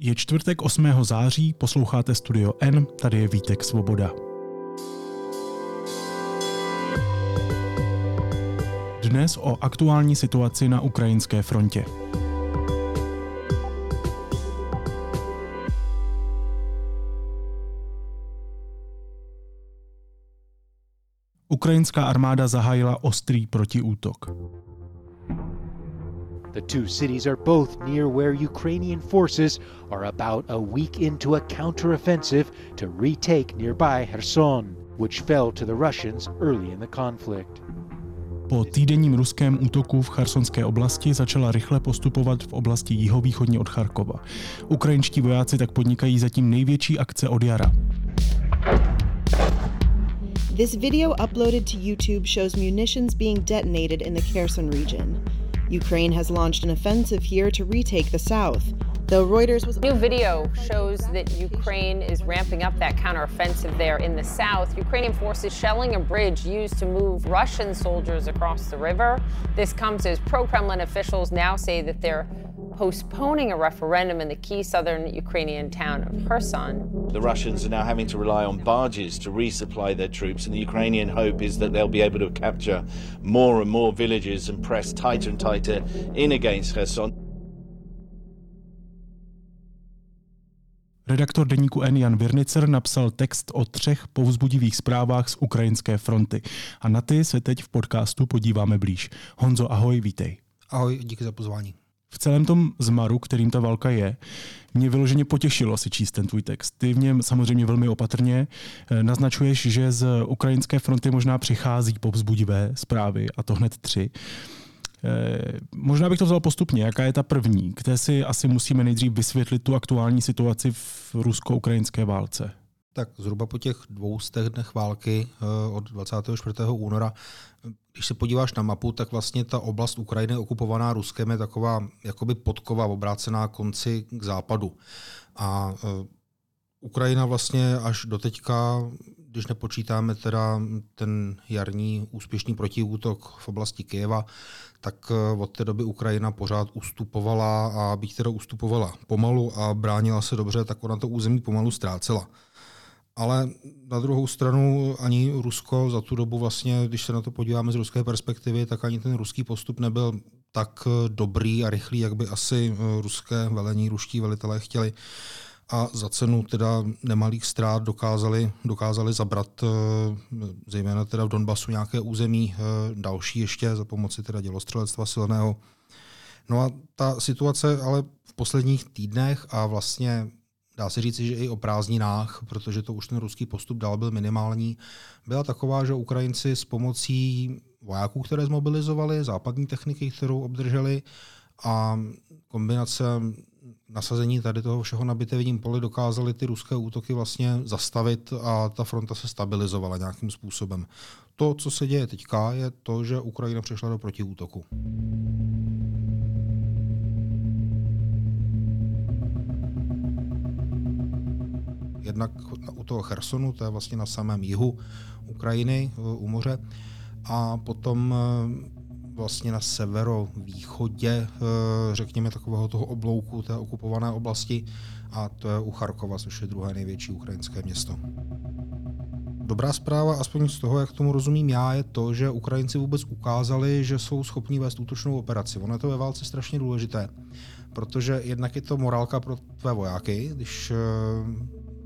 Je čtvrtek 8. září, posloucháte Studio N, tady je Vítek Svoboda. Dnes o aktuální situaci na ukrajinské frontě. Ukrajinská armáda zahájila ostrý protiútok. The two cities are both near where Ukrainian forces are about a week into a counteroffensive to retake nearby Kherson, which fell to the Russians early in the conflict. Po týdenním ruském útoku v Chersonské oblasti začala rychle postupovat v oblasti jihovýchodně od Charkova. Ukrajinští vojáci tak podnikají zatím největší akce od jara. This video uploaded to YouTube shows munitions being detonated in the Kherson region. Ukraine has launched an offensive here to retake the south. Though Reuters was New video shows that Ukraine is ramping up that counteroffensive there in the south. Ukrainian forces shelling a bridge used to move Russian soldiers across the river. This comes as pro-Kremlin officials now say that they're postponing a referendum in the key southern Ukrainian town of Kherson. The Russians are now having to rely on barges to resupply their troops, and the Ukrainian hope is that they'll be able to capture more and more villages and press tighter and tighter in against Kherson. Redaktor deníku N. Jan Virnicer napsal text o třech povzbudivých zprávách z ukrajinské fronty. A na ty se teď v podcastu podíváme blíž. Honzo, ahoj, vítej. Ahoj, díky za pozvání. V celém tom zmaru, kterým ta válka je, mě vyloženě potěšilo si číst ten tvůj text. Ty v něm samozřejmě velmi opatrně eh, naznačuješ, že z ukrajinské fronty možná přichází povzbudivé zprávy, a to hned tři. Eh, možná bych to vzal postupně. Jaká je ta první, kde si asi musíme nejdřív vysvětlit tu aktuální situaci v rusko-ukrajinské válce? Tak zhruba po těch dvou dnech války eh, od 24. února, když se podíváš na mapu, tak vlastně ta oblast Ukrajiny okupovaná Ruskem je taková jakoby podkova obrácená konci k západu. A eh, Ukrajina vlastně až do teďka, když nepočítáme teda ten jarní úspěšný protiútok v oblasti Kyjeva, tak eh, od té doby Ukrajina pořád ustupovala a byť teda ustupovala pomalu a bránila se dobře, tak ona to území pomalu ztrácela. Ale na druhou stranu ani Rusko za tu dobu vlastně, když se na to podíváme z ruské perspektivy, tak ani ten ruský postup nebyl tak eh, dobrý a rychlý, jak by asi eh, ruské velení, ruští velitelé chtěli. A za cenu teda nemalých ztrát dokázali, dokázali zabrat zejména teda v Donbasu nějaké území, další ještě za pomoci teda dělostřelectva silného. No a ta situace ale v posledních týdnech a vlastně dá se říct, že i o prázdninách, protože to už ten ruský postup dál byl minimální, byla taková, že Ukrajinci s pomocí vojáků, které zmobilizovali, západní techniky, kterou obdrželi a kombinace nasazení tady toho všeho na bitevním poli dokázali ty ruské útoky vlastně zastavit a ta fronta se stabilizovala nějakým způsobem. To, co se děje teďka, je to, že Ukrajina přešla do protiútoku. Jednak u toho Chersonu, to je vlastně na samém jihu Ukrajiny, u moře, a potom eh, vlastně na severovýchodě, eh, řekněme, takového toho oblouku té okupované oblasti, a to je u Charkova, což je druhé největší ukrajinské město. Dobrá zpráva, aspoň z toho, jak tomu rozumím já, je to, že Ukrajinci vůbec ukázali, že jsou schopni vést útočnou operaci. Ono je to ve válce strašně důležité, protože jednak je to morálka pro tvé vojáky, když eh,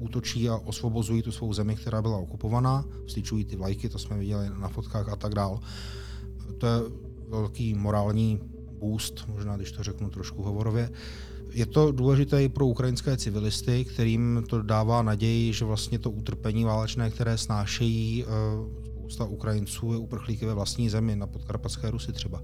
útočí a osvobozují tu svou zemi, která byla okupovaná, vstyčují ty vlajky, to jsme viděli na fotkách a tak dál. To je velký morální boost, možná když to řeknu trošku hovorově. Je to důležité i pro ukrajinské civilisty, kterým to dává naději, že vlastně to utrpení válečné, které snášejí eh, spousta Ukrajinců, je uprchlíky ve vlastní zemi, na podkarpatské Rusy třeba,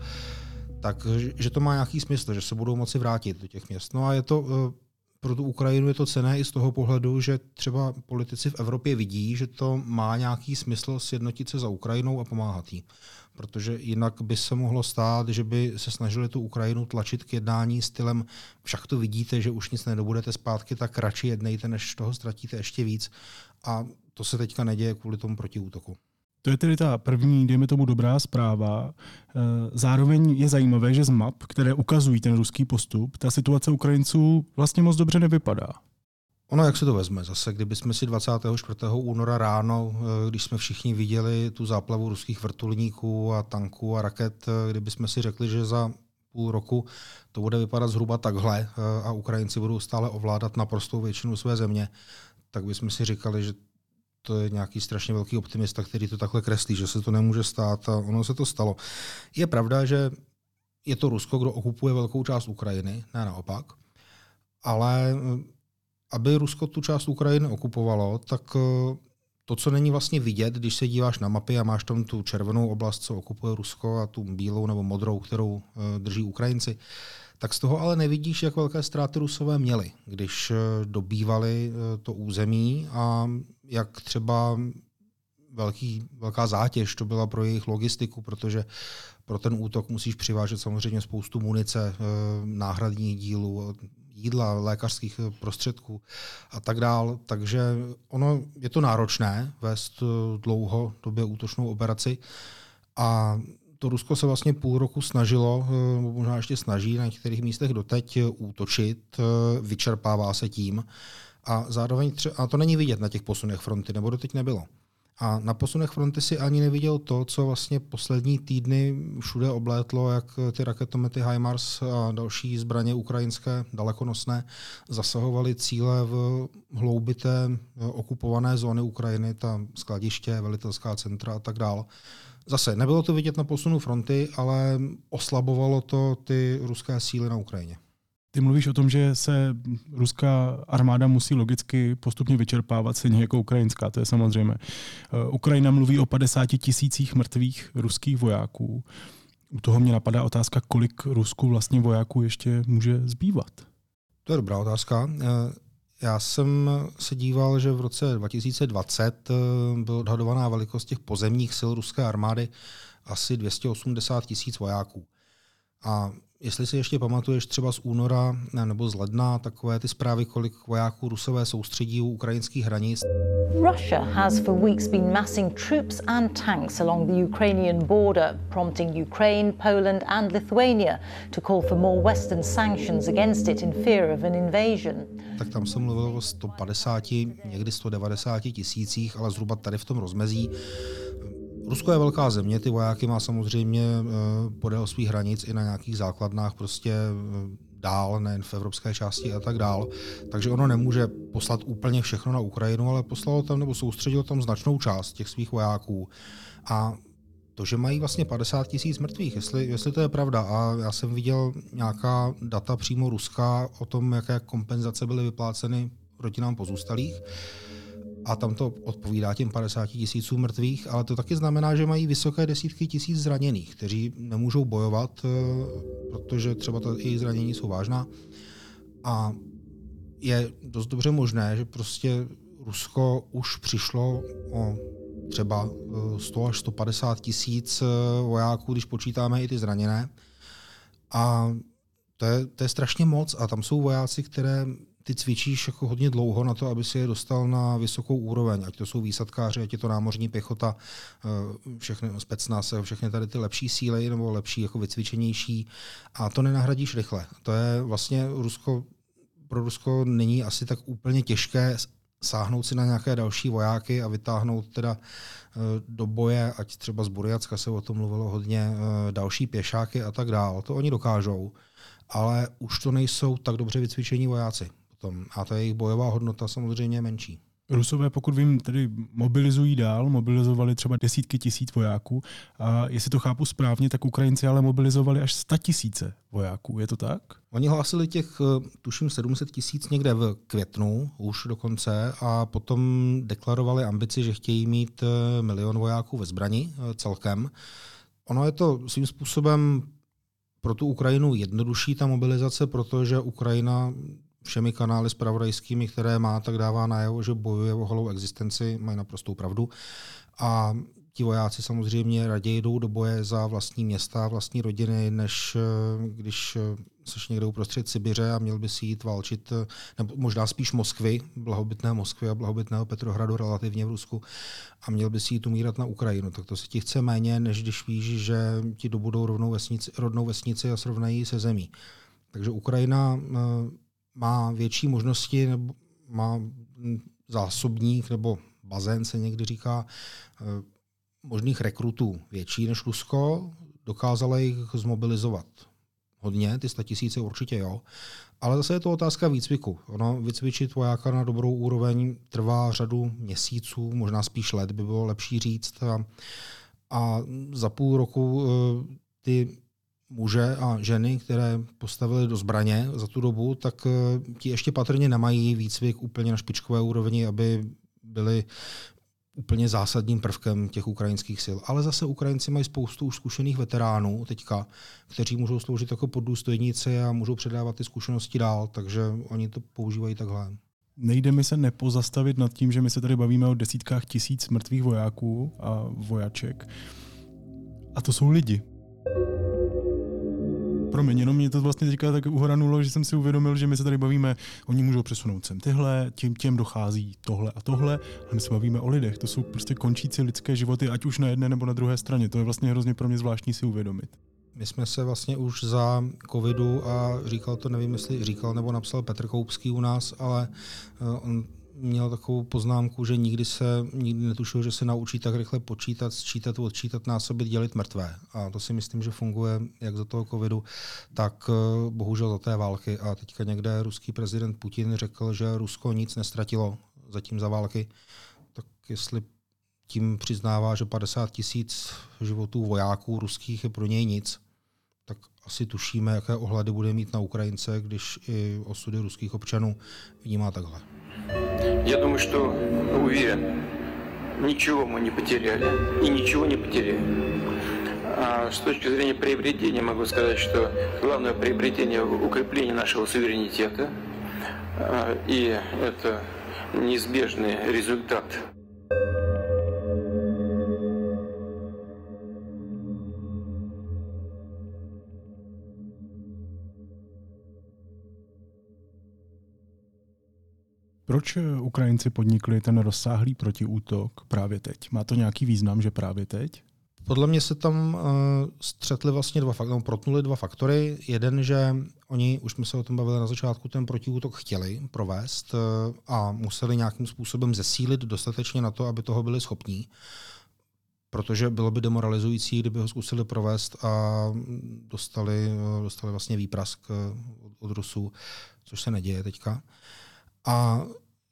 tak že to má nějaký smysl, že se budou moci vrátit do těch měst. No a je to eh, pro tu Ukrajinu je to cené i z toho pohledu, že třeba politici v Evropě vidí, že to má nějaký smysl sjednotit se za Ukrajinou a pomáhat jí. Protože jinak by se mohlo stát, že by se snažili tu Ukrajinu tlačit k jednání stylem, však to vidíte, že už nic nedobudete zpátky, tak radši jednejte, než toho ztratíte ještě víc. A to se teďka neděje kvůli tomu protiútoku. To je tedy ta první, dejme tomu, dobrá zpráva. Eh, zároveň je zajímavé, že z map, které ukazují ten ruský postup, ta situace Ukrajinců vlastně moc dobře nevypadá. Ono, jak se to vezme? Zase, kdyby jsme si 24. února ráno, eh, když jsme všichni viděli tu záplavu ruských vrtulníků a tanků a raket, eh, kdyby jsme si řekli, že za půl roku to bude vypadat zhruba takhle a Ukrajinci budou stále ovládat naprostou většinu své země, tak bychom si říkali, že to je nějaký strašně velký optimista, který to takhle kreslí, že se to nemůže stát a ono se to stalo. Je pravda, že je to Rusko, kdo okupuje velkou část Ukrajiny, ne naopak, ale eh, aby Rusko tu část Ukrajiny okupovalo, tak eh, to, co není vlastně vidět, když se díváš na mapy a máš tam tu červenou oblast, co okupuje Rusko a tu bílou nebo modrou, kterou eh, drží Ukrajinci, tak z toho ale nevidíš, jak velké ztráty Rusové měli, když dobývali to území a jak třeba velký, velká zátěž to byla pro jejich logistiku, protože pro ten útok musíš přivážet samozřejmě spoustu munice, eh, náhradních dílů, jídla, lékařských prostředků a tak dál. Takže ono je to náročné vést eh, dlouho době útočnou operaci a to Rusko se vlastně půl roku snažilo, eh, možná ještě snaží na některých místech doteď útočit, vyčerpává se tím. A zároveň třeba, a to není vidět na těch posunech fronty, nebo doteď nebylo. A na posunech fronty si ani neviděl to, co vlastně poslední týdny všude oblétlo, jak ty raketomety HIMARS a další zbraně ukrajinské dalekonosné zasahovaly cíle v hloubité okupované zóny Ukrajiny, ta skladiště, velitelská centra a tak dále. Zase nebylo to vidět na posunu fronty, ale oslabovalo to ty ruské síly na Ukrajině. Ty mluvíš o tom, že se ruská armáda musí logicky postupně vyčerpávat, stejně jako ukrajinská, to je samozřejmé. Eh, Ukrajina mluví o 50 tisících mrtvých ruských vojáků. U toho mě napadá otázka, kolik Rusku vlastně vojáků ještě může zbývat. To je dobrá otázka. Já jsem se díval, že v roce 2020 eh, byla odhadovaná velikost těch pozemních sil ruské armády asi 280 tisíc vojáků. A Jestli si ještě pamatuješ třeba z února nebo z ledna takové ty zprávy, kolik vojáků Rusové soustředí u ukrajinských hranic. Russia has for weeks been massing troops and tanks along the Ukrainian border, prompting Ukraine, Poland and Lithuania to call for more western sanctions against it in fear of an invasion. Tak tam se mluvilo o 150, někdy 190 tisících, ale zhruba tady v tom rozmezí. Rusko je velká země, ty vojáky má samozřejmě eh, podél svých hranic i na nějakých základnách prostě eh, dál, nejen v evropské části a tak dál. Takže ono nemůže poslat úplně všechno na Ukrajinu, ale poslalo tam nebo soustředilo tam značnou část těch svých vojáků. A to, že mají vlastně 50 tisíc mrtvých, jestli, jestli to je pravda. A já jsem viděl nějaká data přímo Ruska o tom, jaké kompenzace byly vypláceny rodinám pozůstalých a tam to odpovídá těm 50 tisícům mrtvých, ale to taky znamená, že mají vysoké desítky tisíc zraněných, kteří nemůžou bojovat, eh, protože třeba to jejich zranění jsou vážná. A je dost dobře možné, že prostě Rusko už přišlo o třeba 100 eh, až 150 tisíc eh, vojáků, když počítáme i ty zraněné. A to je, to je strašně moc a tam jsou vojáci, které ty cvičíš jako hodně dlouho na to, aby si je dostal na vysokou úroveň, ať to jsou výsadkáři, ať je to námořní pěchota, eh, všechny specnaz, všechny tady ty lepší síly nebo lepší jako vycvičenější a to nenahradíš rychle. To je vlastně Rusko, pro Rusko není asi tak úplně těžké sáhnout si na nějaké další vojáky a vytáhnout teda eh, do boje, ať třeba z Buriacka se o tom mluvilo hodně, eh, další pěšáky a tak dále. To oni dokážou, ale už to nejsou tak dobře vycvičení vojáci potom. A ta jejich bojová hodnota samozřejmě je menší. Rusové, pokud vím, tedy mobilizují dál, mobilizovali třeba desítky tisíc vojáků. A jestli to chápu správně, tak Ukrajinci ale mobilizovali až 100 tisíce vojáků. Je to tak? Oni hlásili těch, eh, tuším, 700 tisíc někde v květnu už dokonce a potom deklarovali ambici, že chtějí mít eh, milion vojáků ve zbrani eh, celkem. Ono je to svým způsobem pro tu Ukrajinu jednodušší ta mobilizace, protože Ukrajina všemi kanály spravodajskými, které má, tak dává najevo, že bojuje o holou existenci, mají naprostou pravdu. A ti vojáci samozřejmě raději jdou do boje za vlastní města, vlastní rodiny, než eh, když eh, jsi někde uprostřed Sibiře a měl by si jít válčit, nebo možná spíš Moskvy, blahobytné Moskvy a blahobytného Petrohradu relativně v Rusku, a měl by si jít umírat na Ukrajinu. Tak to se ti chce méně, než když víš, že ti dobudou rovnou vesnici, rodnou vesnici a srovnají se zemí. Takže Ukrajina má větší možnosti, nebo má zásobník nebo bazén se někdy říká, eh, možných rekrutů větší než Rusko, dokázala jich zmobilizovat hodně, ty tisíce určitě jo, ale zase je to otázka výcviku. Ono vycvičit vojáka na dobrou úroveň trvá řadu měsíců, možná spíš let by bylo lepší říct. A, a za půl roku eh, ty muže a ženy, které postavili do zbraně za tu dobu, tak eh, ti ještě patrně nemají výcvik úplně na špičkové úrovni, aby byli úplně zásadním prvkem těch ukrajinských sil. Ale zase Ukrajinci mají spoustu už zkušených veteránů teďka, kteří můžou sloužit jako poddůstojníci a můžou předávat ty zkušenosti dál, takže oni to používají takhle. Nejde mi se nepozastavit nad tím, že my se tady bavíme o desítkách tisíc mrtvých vojáků a vojaček. A to jsou lidi. Promiň, jenom mě to vlastně teďka tak uhranulo, že jsem si uvědomil, že my se tady bavíme, oni můžou přesunout sem tyhle, tím těm dochází tohle a tohle, a my se bavíme o lidech. To jsou prostě končící lidské životy, ať už na jedné nebo na druhé straně. To je vlastně hrozně pro mě zvláštní si uvědomit. My jsme se vlastně už za covidu a říkal to, nevím, jestli říkal nebo napsal Petr Koupský u nás, ale eh, on měl takovou poznámku, že nikdy se nikdy netušil, že se naučí tak rychle počítat, sčítat, odčítat, násobit, dělit mrtvé. A to si myslím, že funguje jak za toho covidu, tak eh, bohužel za té války. A teďka někde ruský prezident Putin řekl, že Rusko nic nestratilo zatím za války. Tak jestli tím přiznává, že 50 tisíc životů vojáků ruských je pro něj nic, tak asi tušíme, jaké ohledy bude mít na Ukrajince, když i osudy ruských občanů vnímá takhle. Я думаю, что уверен, ничего мы не потеряли и ничего не потеряем. А с точки зрения приобретения могу сказать, что главное приобретение – укрепление нашего суверенитета, а, и это неизбежный результат Proč eh, Ukrajinci podnikli ten rozsáhlý protiútok právě teď? Má to nějaký význam, že právě teď? Podle mě se tam uh, střetli vlastně dva faktory, no, protnuli dva faktory. Jeden, že oni, už jsme se o tom bavili na začátku, ten protiútok chtěli provést uh, a museli nějakým způsobem zesílit dostatečně na to, aby toho byli schopní. Protože bylo by demoralizující, kdyby ho zkusili provést a dostali, uh, dostali vlastně výprask od Rusů, což se neděje teďka. A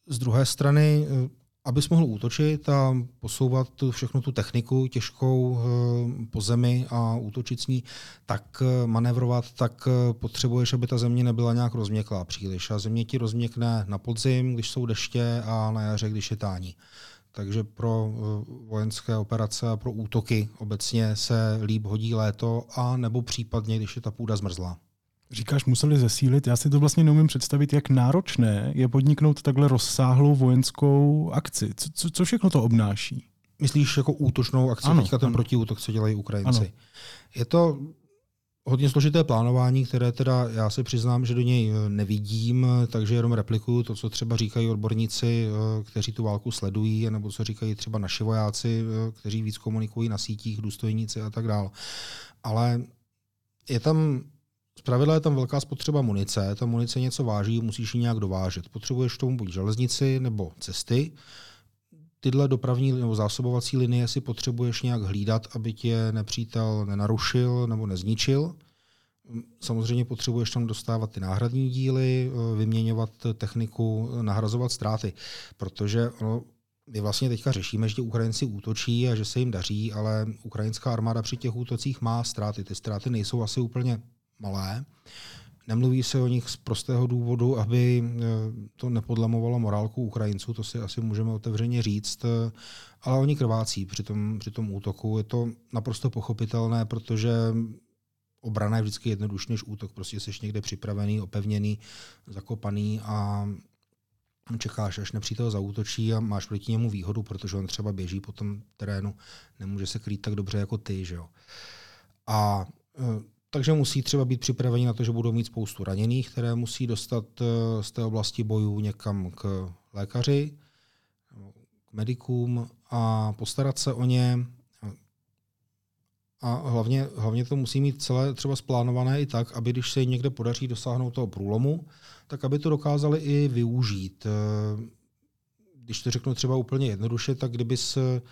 z druhé strany, eh, abys mohl útočit a posouvat tu, všechno tu techniku těžkou eh, po zemi a útočit s ní, tak eh, manévrovat, tak potřebuješ, aby ta země nebyla nějak rozměklá příliš. A země ti rozměkne na podzim, když jsou deště a na jaře, když je tání. Takže pro vojenské operace a pro útoky obecně se líp hodí léto a nebo případně, když je ta půda zmrzlá. Říkáš, museli zesílit. Já si to vlastně neumím představit, jak náročné je podniknout takhle rozsáhlou vojenskou akci. Co, co, co všechno to obnáší? Myslíš jako útočnou akci, ano, teďka ten ano. protiútok, co dělají Ukrajinci. Ano. Je to hodně složité plánování, které teda já si přiznám, že do něj eh, nevidím, takže jenom replikuju to, co třeba říkají odborníci, eh, kteří tu válku sledují, nebo co říkají třeba naši vojáci, eh, kteří víc komunikují na sítích, důstojníci a tak dále. Ale je tam Zpravidla je tam velká spotřeba munice, ta munice něco váží, musíš ji nějak dovážet. Potřebuješ tomu buď železnici nebo cesty. Tyhle dopravní nebo zásobovací linie si potřebuješ nějak hlídat, aby tě nepřítel nenarušil nebo nezničil. Samozřejmě potřebuješ tam dostávat ty náhradní díly, vyměňovat techniku, nahrazovat ztráty, protože ono, my vlastně teďka řešíme, že Ukrajinci útočí a že se jim daří, ale ukrajinská armáda při těch útocích má ztráty. Ty ztráty nejsou asi úplně malé. Nemluví se o nich z prostého důvodu, aby eh, to nepodlamovalo morálku Ukrajinců, to si asi můžeme otevřeně říct, eh, ale oni krvácí při tom, při tom útoku. Je to naprosto pochopitelné, protože obrana je vždycky jednodušší než útok. Prostě jsi někde připravený, opevněný, zakopaný a čekáš, až nepřítel zautočí a máš proti němu výhodu, protože on třeba běží po tom terénu, nemůže se krýt tak dobře jako ty. Že jo. A e, takže musí třeba být připraveni na to, že budou mít spoustu raněných, které musí dostat e, z té oblasti bojů někam k lékaři, k medikům a postarat se o ně. A hlavně, hlavně to musí mít celé třeba splánované i tak, aby když se jim někde podaří dosáhnout toho průlomu, tak aby to dokázali i využít. Eh, když to řeknu třeba úplně jednoduše, tak kdyby se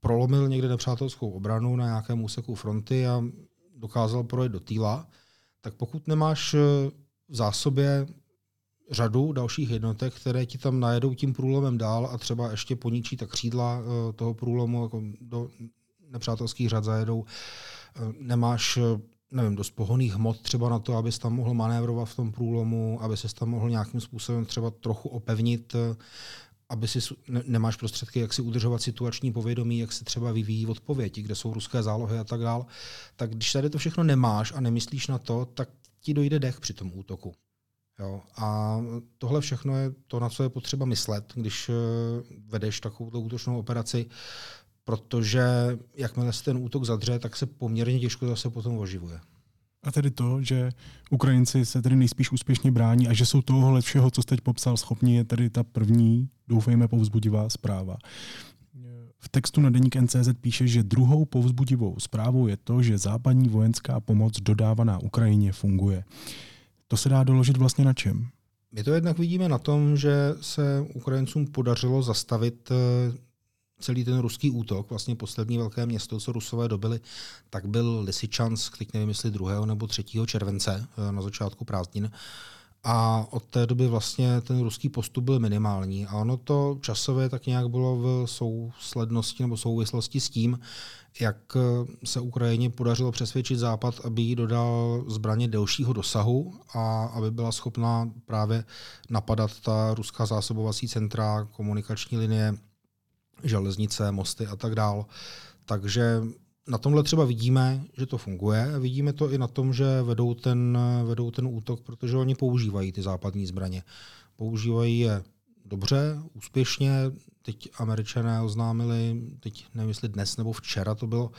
prolomil někde nepřátelskou obranu na nějakém úseku fronty a dokázal projet do týla, tak pokud nemáš eh, v zásobě řadu dalších jednotek, které ti tam najedou tím průlomem dál a třeba ještě poničí tak křídla eh, toho průlomu jako do nepřátelských řad zajedou, nemáš nevím, dost pohoných hmot třeba na to, abys tam mohl manévrovat v tom průlomu, aby se tam mohl nějakým způsobem třeba trochu opevnit, aby si ne, nemáš prostředky, jak si udržovat situační povědomí, jak se třeba vyvíjí odpověď, kde jsou ruské zálohy a tak dál. Tak když tady to všechno nemáš a nemyslíš na to, tak ti dojde dech při tom útoku. Jo? A tohle všechno je to, na co je potřeba myslet, když eh, vedeš takovou útočnou operaci protože jakmile se ten útok zadře, tak se poměrně těžko zase potom oživuje. A tedy to, že Ukrajinci se tedy nejspíš úspěšně brání a že jsou tohohle všeho, co jste teď popsal, schopni, je tedy ta první, doufejme, povzbudivá zpráva. V textu na deník NCZ píše, že druhou povzbudivou zprávou je to, že západní vojenská pomoc dodávaná Ukrajině funguje. To se dá doložit vlastně na čem? My to jednak vidíme na tom, že se Ukrajincům podařilo zastavit eh, celý ten ruský útok, vlastně poslední velké město, co Rusové dobili, tak byl Lysyčansk, teď nevím, jestli 2. nebo 3. července eh, na začátku prázdnin. A od té doby vlastně ten ruský postup byl minimální. A ono to časově tak nějak bylo v souslednosti nebo souvislosti s tím, jak eh, se Ukrajině podařilo přesvědčit Západ, aby jí dodal zbraně delšího dosahu a aby byla schopná právě napadat ta ruská zásobovací centra, komunikační linie, železnice, mosty a tak dál. Takže na tomhle třeba vidíme, že to funguje. Vidíme to i na tom, že vedou ten, vedou ten útok, protože oni používají ty západní zbraně. Používají je dobře, úspěšně. Teď američané oznámili, teď nevím, jestli dnes nebo včera to bylo,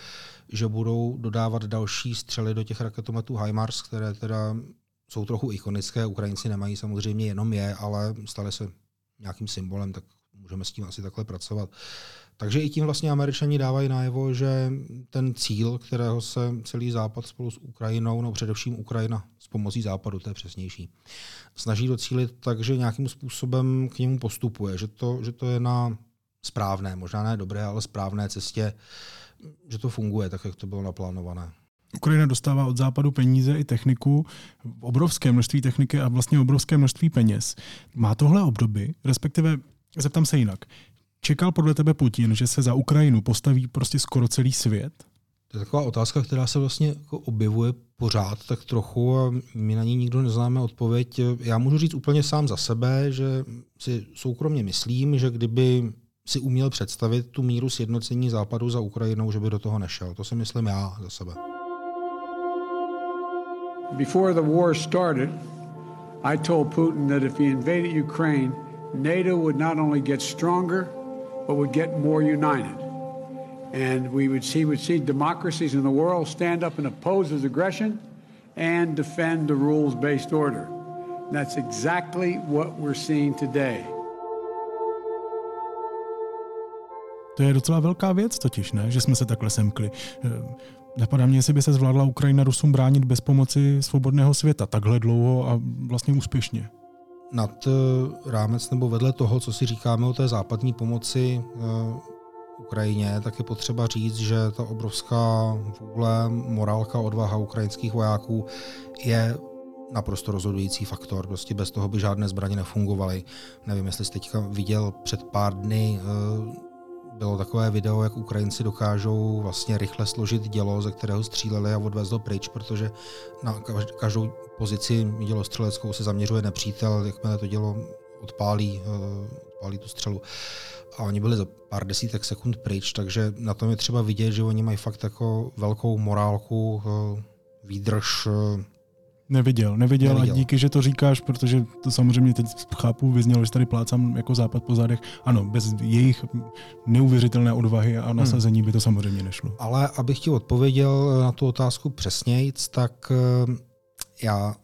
že budou dodávat další střely do těch raketometů HIMARS, které teda jsou trochu ikonické. Ukrajinci nemají samozřejmě jenom je, ale staly se nějakým symbolem, tak můžeme s tím asi takhle pracovat. Takže i tím vlastně američani dávají najevo, že ten cíl, kterého se celý západ spolu s Ukrajinou, no především Ukrajina s pomocí západu, to je přesnější, snaží docílit tak, že nějakým způsobem k němu postupuje, že to, že to je na správné, možná ne dobré, ale správné cestě, že to funguje tak, jak to bylo naplánované. Ukrajina dostává od západu peníze i techniku, obrovské množství techniky a vlastně obrovské množství peněz. Má tohle obdoby, respektive Zeptám se jinak. Čekal podle tebe Putin, že se za Ukrajinu postaví prostě skoro celý svět? To je taková otázka, která se vlastně jako objevuje pořád tak trochu a my na ní nikdo neznáme odpověď. Já můžu říct úplně sám za sebe, že si soukromně myslím, že kdyby si uměl představit tu míru sjednocení západu za Ukrajinou, že by do toho nešel. To si myslím já za sebe. Before the war started, I told Putin that if he invaded Ukraine, NATO would not only get stronger, but would get more united. And we would see, would see democracies in the world stand up and oppose his aggression and defend the rules based order. And that's exactly what we're seeing today. To je docela velká věc totiž, ne? že jsme se takhle semkli. Eh, napadá mě, jestli by se zvládla Ukrajina Rusům bránit bez pomoci svobodného světa takhle dlouho a vlastně úspěšně nad eh, rámec nebo vedle toho, co si říkáme o té západní pomoci eh, Ukrajině, tak je potřeba říct, že ta obrovská vůle, morálka, odvaha ukrajinských vojáků je naprosto rozhodující faktor. Prostě bez toho by žádné zbraně nefungovaly. Nevím, jestli jste teďka viděl před pár dny eh, bylo takové video, jak Ukrajinci dokážou vlastně rychle složit dělo, ze kterého stříleli a odvést ho pryč, protože na každou pozici dělostřeleckou se zaměřuje nepřítel, jakmile to dělo odpálí, eh, odpálí tu střelu. A oni byli za pár desítek sekund pryč, takže na tom je třeba vidět, že oni mají fakt jako velkou morálku, eh, výdrž, eh, Neviděl, neviděl, neviděl a díky, že to říkáš, protože to samozřejmě teď chápu, vyznělo, že tady plácám jako západ po zádech. Ano, bez jejich neuvěřitelné odvahy a hmm. nasazení hmm. by to samozřejmě nešlo. Ale abych ti odpověděl na tu otázku přesnějc, tak eh, já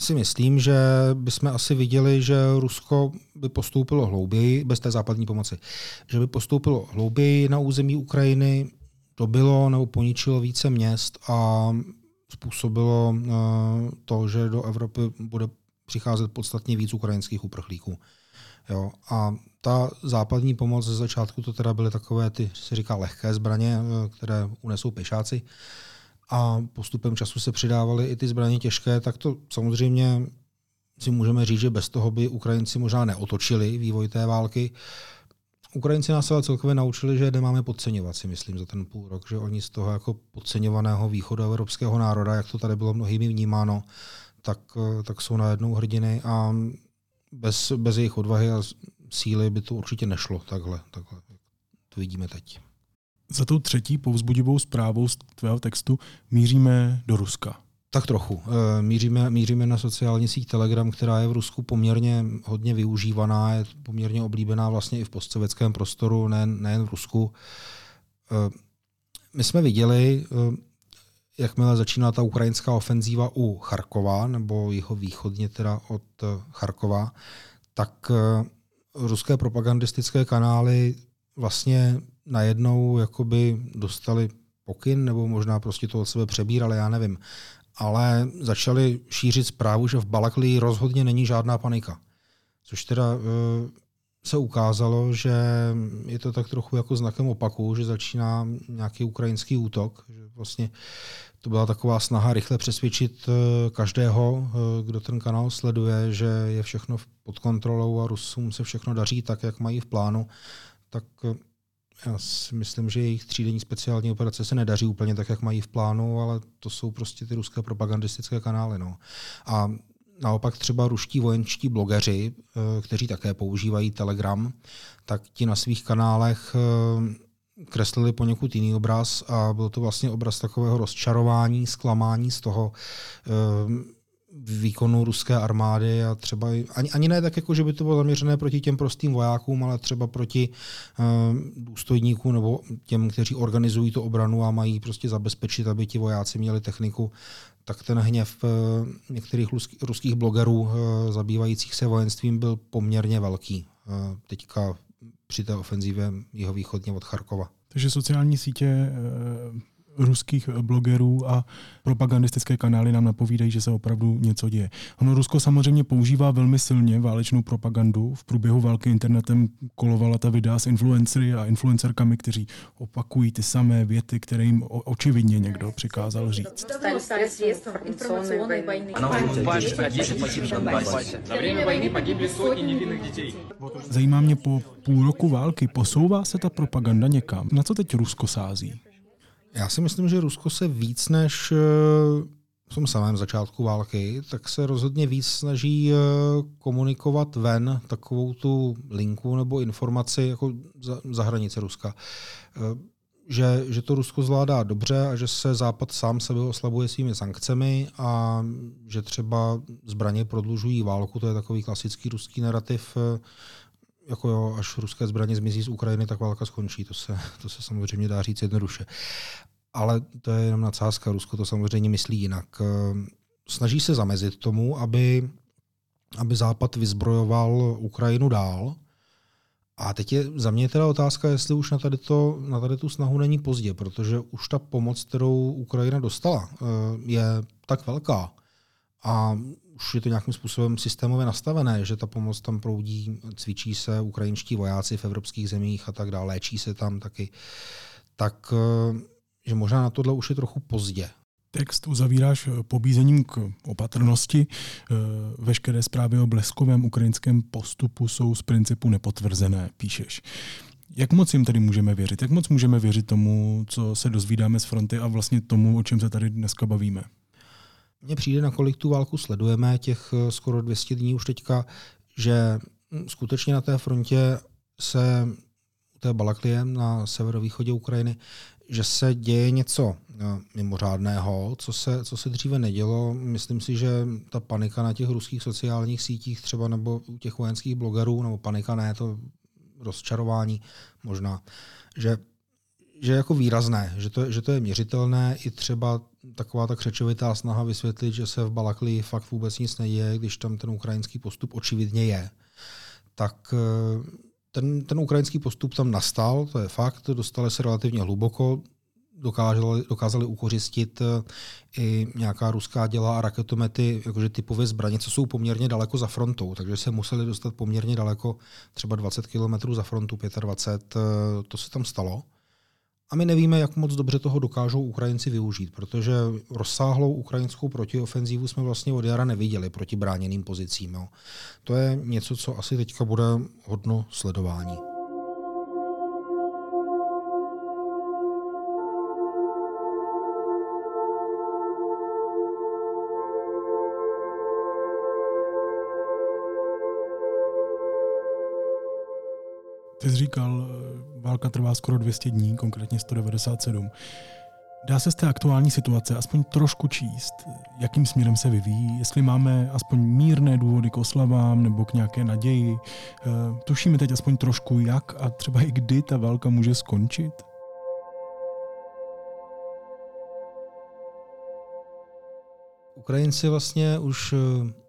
si myslím, že bychom asi viděli, že Rusko by postoupilo hlouběji, bez té západní pomoci, že by postoupilo hlouběji na území Ukrajiny, to bylo nebo poničilo více měst a způsobilo eh, to, že do Evropy bude přicházet podstatně víc ukrajinských uprchlíků. Jo. A ta západní pomoc ze začátku to teda byly takové ty, se říká, lehké zbraně, eh, které unesou pešáci a postupem času se přidávaly i ty zbraně těžké, tak to samozřejmě si můžeme říct, že bez toho by Ukrajinci možná neotočili vývoj té války. Ukrajinci nás ale celkově naučili, že nemáme podceňovat, si myslím, za ten půl rok, že oni z toho jako podceňovaného východu evropského národa, jak to tady bylo mnohými vnímáno, tak, tak jsou najednou hrdiny a bez, bez jejich odvahy a síly by to určitě nešlo takhle, takhle. To vidíme teď. Za tou třetí povzbudivou zprávou z tvého textu míříme do Ruska. Tak trochu. Eh, míříme, míříme na sociální síť Telegram, která je v Rusku poměrně hodně využívaná, je poměrně oblíbená vlastně i v postsovětském prostoru, nejen, nejen v Rusku. Eh, my jsme viděli, eh, jakmile začíná ta ukrajinská ofenzíva u Charkova, nebo jeho východně teda od Charkova, tak ruské propagandistické kanály vlastně najednou jakoby dostali pokyn, nebo možná prostě to od sebe přebírali, já nevím. Ale začali šířit zprávu, že v Balakli rozhodně není žádná panika. Což teda e, se ukázalo, že je to tak trochu jako znakem opaku, že začíná nějaký ukrajinský útok. Že vlastně to byla taková snaha rychle přesvědčit e, každého, e, kdo ten kanál sleduje, že je všechno pod kontrolou a Rusům se všechno daří tak, jak mají v plánu. Tak já si myslím, že jejich třídenní speciální operace se nedaří úplně tak, jak mají v plánu, ale to jsou prostě ty ruské propagandistické kanály. No. A naopak třeba ruští vojenčtí blogeři, eh, kteří také používají Telegram, tak ti na svých kanálech eh, kreslili poněkud jiný obraz a byl to vlastně obraz takového rozčarování, zklamání z toho, eh, výkonu ruské armády a třeba ani, ani ne tak, jako že by to bylo zaměřené proti těm prostým vojákům, ale třeba proti uh, důstojníkům nebo těm, kteří organizují tu obranu a mají prostě zabezpečit, aby ti vojáci měli techniku, tak ten hněv uh, některých ruských blogerů uh, zabývajících se vojenstvím byl poměrně velký. Uh, teďka při té ofenzívě jeho východně od Charkova. Takže sociální sítě ruských blogerů a propagandistické kanály nám napovídají, že se opravdu něco děje. Ono Rusko samozřejmě používá velmi silně válečnou propagandu. V průběhu války internetem kolovala ta videa s influencery a influencerkami, kteří opakují ty samé věty, které jim očividně někdo přikázal říct. Zajímá mě po půl roku války, posouvá se ta propaganda někam? Na co teď Rusko sází? Já si myslím, že Rusko se víc než eh, v tom samém začátku války, tak se rozhodně víc snaží eh, komunikovat ven takovou tu linku nebo informaci jako za, za hranice Ruska. Eh, že, že to Rusko zvládá dobře a že se Západ sám sebe oslabuje svými sankcemi a že třeba zbraně prodlužují válku, to je takový klasický ruský narrativ, jako jo, až ruské zbraně zmizí z Ukrajiny, tak válka skončí. To se, to se samozřejmě dá říct jednoduše. Ale to je jenom nadsázka. Rusko to samozřejmě myslí jinak. Ehm, snaží se zamezit tomu, aby, aby Západ vyzbrojoval Ukrajinu dál. A teď je za mě teda otázka, jestli už na tady, to, na tady tu snahu není pozdě, protože už ta pomoc, kterou Ukrajina dostala, ehm, je tak velká. A už je to nějakým způsobem systémově nastavené, že ta pomoc tam proudí, cvičí se ukrajinští vojáci v evropských zemích a tak dále, léčí se tam taky, tak eh, že možná na tohle už je trochu pozdě. Text uzavíráš pobízením k opatrnosti. Eh, veškeré zprávy o bleskovém ukrajinském postupu jsou z principu nepotvrzené, píšeš. Jak moc jim tedy můžeme věřit? Jak moc můžeme věřit tomu, co se dozvídáme z fronty a vlastně tomu, o čem se tady dneska bavíme? Mně přijde, nakolik tu válku sledujeme, těch eh, skoro 200 dní už teďka, že hm, skutečně na té frontě se u té Balaklie na severovýchodě Ukrajiny, že se děje něco mimořádného, co se, co se dříve nedělo. Myslím si, že ta panika na těch ruských sociálních sítích třeba nebo u těch vojenských blogerů, nebo panika ne, to rozčarování možná, že, že je jako výrazné, že to, že to je měřitelné i třeba taková ta křečovitá snaha vysvětlit, že se v Balakli fakt vůbec nic neděje, když tam ten ukrajinský postup očividně je. Tak eh, ten, ten ukrajinský postup tam nastal, to je fakt, dostali se relativně hluboko, dokázali, dokázali ukořistit eh, i nějaká ruská děla a raketomety, jakože typové zbraně, co jsou poměrně daleko za frontou, takže se museli dostat poměrně daleko, třeba 20 km za frontu, 25, eh, to se tam stalo. A my nevíme, jak moc dobře toho dokážou Ukrajinci využít, protože rozsáhlou ukrajinskou protiofenzívu jsme vlastně od jara neviděli proti bráněným pozicím. Jo. To je něco, co asi teďka bude hodno sledování. Ty jsi říkal, válka trvá skoro 200 dní, konkrétně 197. Dá se z té aktuální situace aspoň trošku číst, jakým směrem se vyvíjí, jestli máme aspoň mírné důvody k oslavám nebo k nějaké naději. Eh, tušíme teď aspoň trošku, jak a třeba i kdy ta válka může skončit? Ukrajinci vlastně už eh,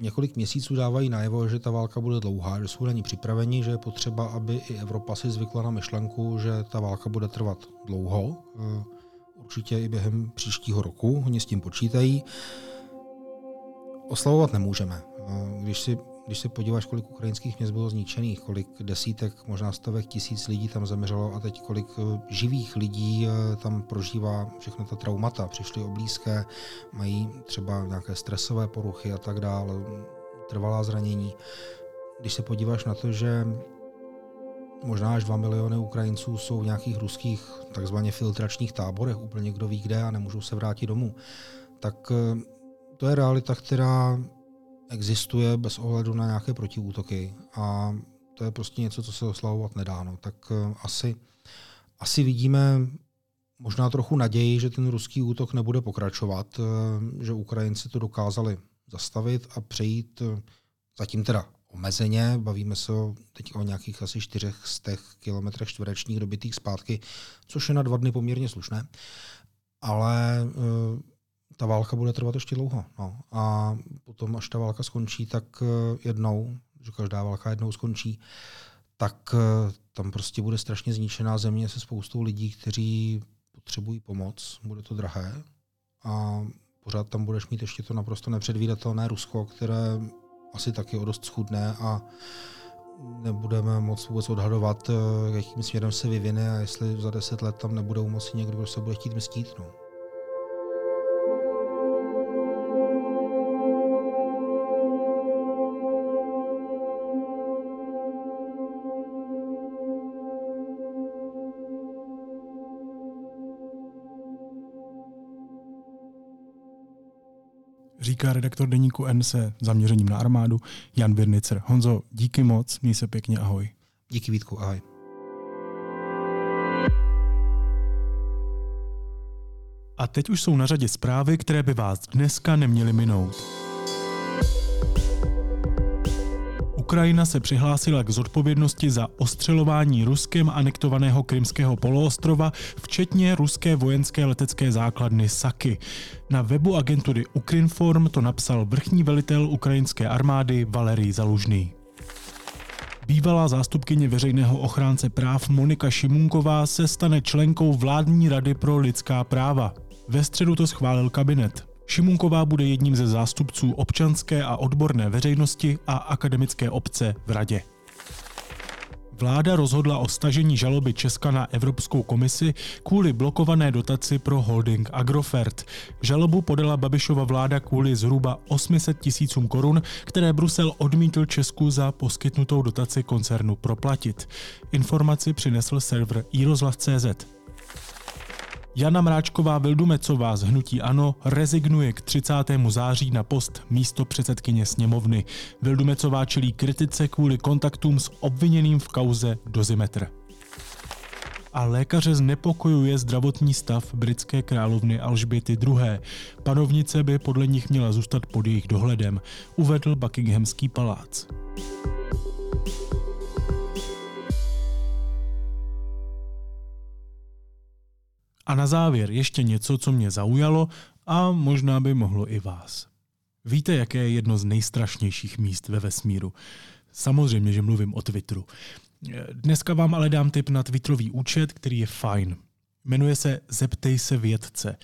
několik měsíců dávají najevo, že ta válka bude dlouhá, že jsou na ní připraveni, že je potřeba, aby i Evropa si zvykla na myšlenku, že ta válka bude trvat dlouho, eh, určitě i během příštího roku, oni s tím počítají. Oslavovat nemůžeme. Eh, když si, když si podíváš, kolik ukrajinských měst bylo zničených, kolik desítek, možná stovek tisíc lidí tam zemřelo a teď kolik eh, živých lidí tam prožívá všechno ta traumata, přišli o blízké, mají třeba nějaké stresové poruchy a tak dále, trvalá zranění. Když se podíváš na to, že možná až 2 miliony Ukrajinců jsou v nějakých ruských takzvaně filtračních táborech, úplně kdo ví kde a nemůžou se vrátit domů, tak eh, to je realita, která existuje bez ohledu na nějaké protiútoky a to je prostě něco, co se oslavovat nedá. No. Tak eh, asi, asi vidíme možná trochu naději, že ten ruský útok nebude pokračovat, eh, že Ukrajinci to dokázali zastavit a přejít zatím teda omezeně, bavíme se teď o nějakých asi 400 km čtverečních dobitých zpátky, což je na dva dny poměrně slušné, ale ta válka bude trvat ještě dlouho. No. A potom, až ta válka skončí, tak e, jednou, že každá válka jednou skončí, tak e, tam prostě bude strašně zničená země se spoustou lidí, kteří potřebují pomoc, bude to drahé a pořád tam budeš mít ještě to naprosto nepředvídatelné Rusko, které asi taky o dost schudné a nebudeme moc vůbec odhadovat, eh, jakým směrem se vyvine a jestli za deset let tam nebudou moci někdo, kdo se bude chtít mstít. No. Říká redaktor deníku N se zaměřením na armádu Jan Birnicer. Honzo, díky moc, měj se pěkně, ahoj. Díky Vítku, ahoj. A teď už jsou na řadě zprávy, které by vás dneska neměly minout. Ukrajina se přihlásila k zodpovědnosti za ostřelování Ruskem anektovaného krymského poloostrova, včetně ruské vojenské letecké základny Saky. Na webu agentury Ukrinform to napsal vrchní velitel ukrajinské armády Valerij Zalužný. Bývalá zástupkyně veřejného ochránce práv Monika Šimunková se stane členkou vládní rady pro lidská práva. Ve středu to schválil kabinet. Šimunková bude jedním ze zástupců občanské a odborné veřejnosti a akademické obce v radě. Vláda rozhodla o stažení žaloby Česka na Evropskou komisi kvůli blokované dotaci pro holding Agrofert. Žalobu podala Babišova vláda kvůli zhruba 800 tisícům korun, které Brusel odmítl Česku za poskytnutou dotaci koncernu proplatit. Informaci přinesl server iRozhlas.cz. Jana Mráčková Vildumecová z Hnutí Ano rezignuje k 30. září na post místo předsedkyně sněmovny. Vildumecová čelí kritice kvůli kontaktům s obviněným v kauze Dozimetr. a lékaře znepokojuje zdravotní stav britské královny Alžběty II. Panovnice by podle nich měla zůstat pod jejich dohledem, uvedl Buckinghamský palác. A na závěr ještě něco, co mě zaujalo a možná by mohlo i vás. Víte, jaké je jedno z nejstrašnějších míst ve vesmíru? Samozřejmě, že mluvím o Twitteru. Dneska vám ale dám tip na Twitterový účet, který je fajn. Jmenuje se Zeptej se vědce.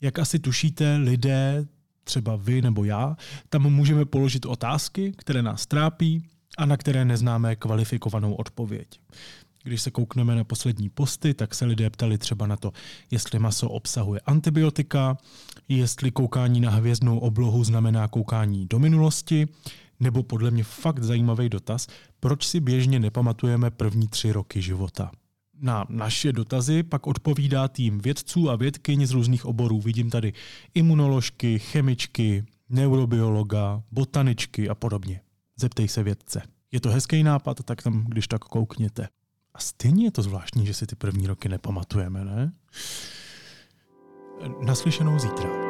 Jak asi tušíte, lidé, třeba vy nebo já, tam můžeme položit otázky, které nás trápí a na které neznáme kvalifikovanou odpověď. Když se koukneme na poslední posty, tak se lidé ptali třeba na to, jestli maso obsahuje antibiotika, jestli koukání na hvězdnou oblohu znamená koukání do minulosti, nebo podle mě fakt zajímavý dotaz, proč si běžně nepamatujeme první tři roky života. Na naše dotazy pak odpovídá tým vědců a vědkyň z různých oborů. Vidím tady imunoložky, chemičky, neurobiologa, botaničky a podobně. Zeptej se vědce. Je to hezký nápad, tak tam když tak koukněte. Stejně je to zvláštní, že si ty první roky nepamatujeme, ne? Naslyšenou zítra.